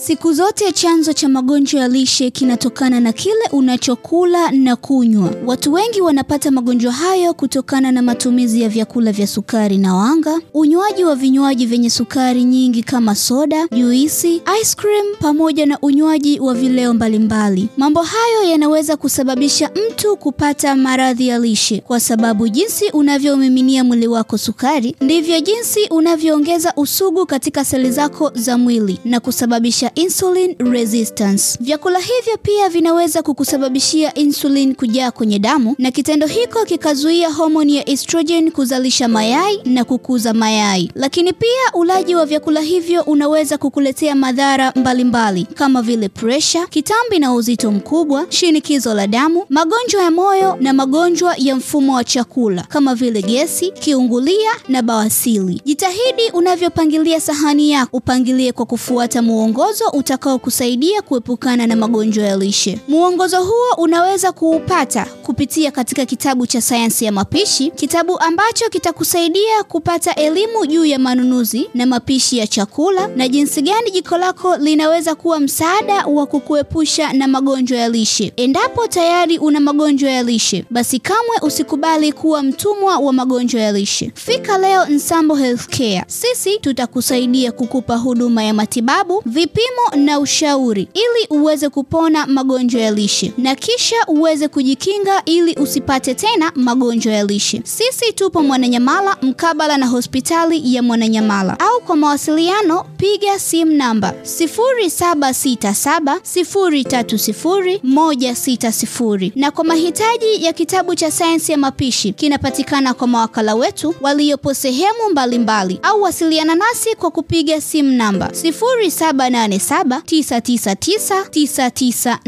Siku zote chanzo cha magonjwa ya lishe kinatokana na kile unachokula na kunywa. Watu wengi wanapata magonjwa hayo kutokana na matumizi ya vyakula vya sukari na wanga, unywaji wa vinywaji vyenye sukari nyingi kama soda, juisi, ice cream pamoja na unywaji wa vileo mbalimbali. Mambo hayo yanaweza kusababisha mtu kupata maradhi ya lishe kwa sababu jinsi unavyomiminia mwili wako sukari ndivyo jinsi unavyoongeza usugu katika seli zako za mwili na kusababisha insulin resistance. Vyakula hivyo pia vinaweza kukusababishia insulin kujaa kwenye damu na kitendo hiko kikazuia homoni ya estrogen kuzalisha mayai na kukuza mayai. Lakini pia ulaji wa vyakula hivyo unaweza kukuletea madhara mbalimbali kama vile presha, kitambi na uzito mkubwa, shinikizo la damu, magonjwa ya moyo na magonjwa ya mfumo wa chakula kama vile gesi, kiungulia na bawasili. Jitahidi unavyopangilia sahani yako upangilie kwa kufuata muongozo utakaokusaidia kuepukana na magonjwa ya lishe. Muongozo huo unaweza kuupata kupitia katika kitabu cha sayansi ya mapishi, kitabu ambacho kitakusaidia kupata elimu juu ya manunuzi na mapishi ya chakula na jinsi gani jiko lako linaweza kuwa msaada wa kukuepusha na magonjwa ya lishe. Endapo tayari una magonjwa ya lishe, basi kamwe usikubali kuwa mtumwa wa magonjwa ya lishe. Fika leo Nsambo Healthcare. Sisi tutakusaidia kukupa huduma ya matibabu, vipimo na ushauri ili uweze kupona magonjwa ya lishe na kisha uweze kujikinga ili usipate tena magonjwa ya lishe. Sisi tupo Mwananyamala mkabala na hospitali ya Mwananyamala, kwa mawasiliano piga simu namba 0767030160 na kwa mahitaji ya kitabu cha sayansi ya mapishi kinapatikana kwa mawakala wetu waliopo sehemu mbalimbali, au wasiliana nasi kwa kupiga simu namba 0787999994.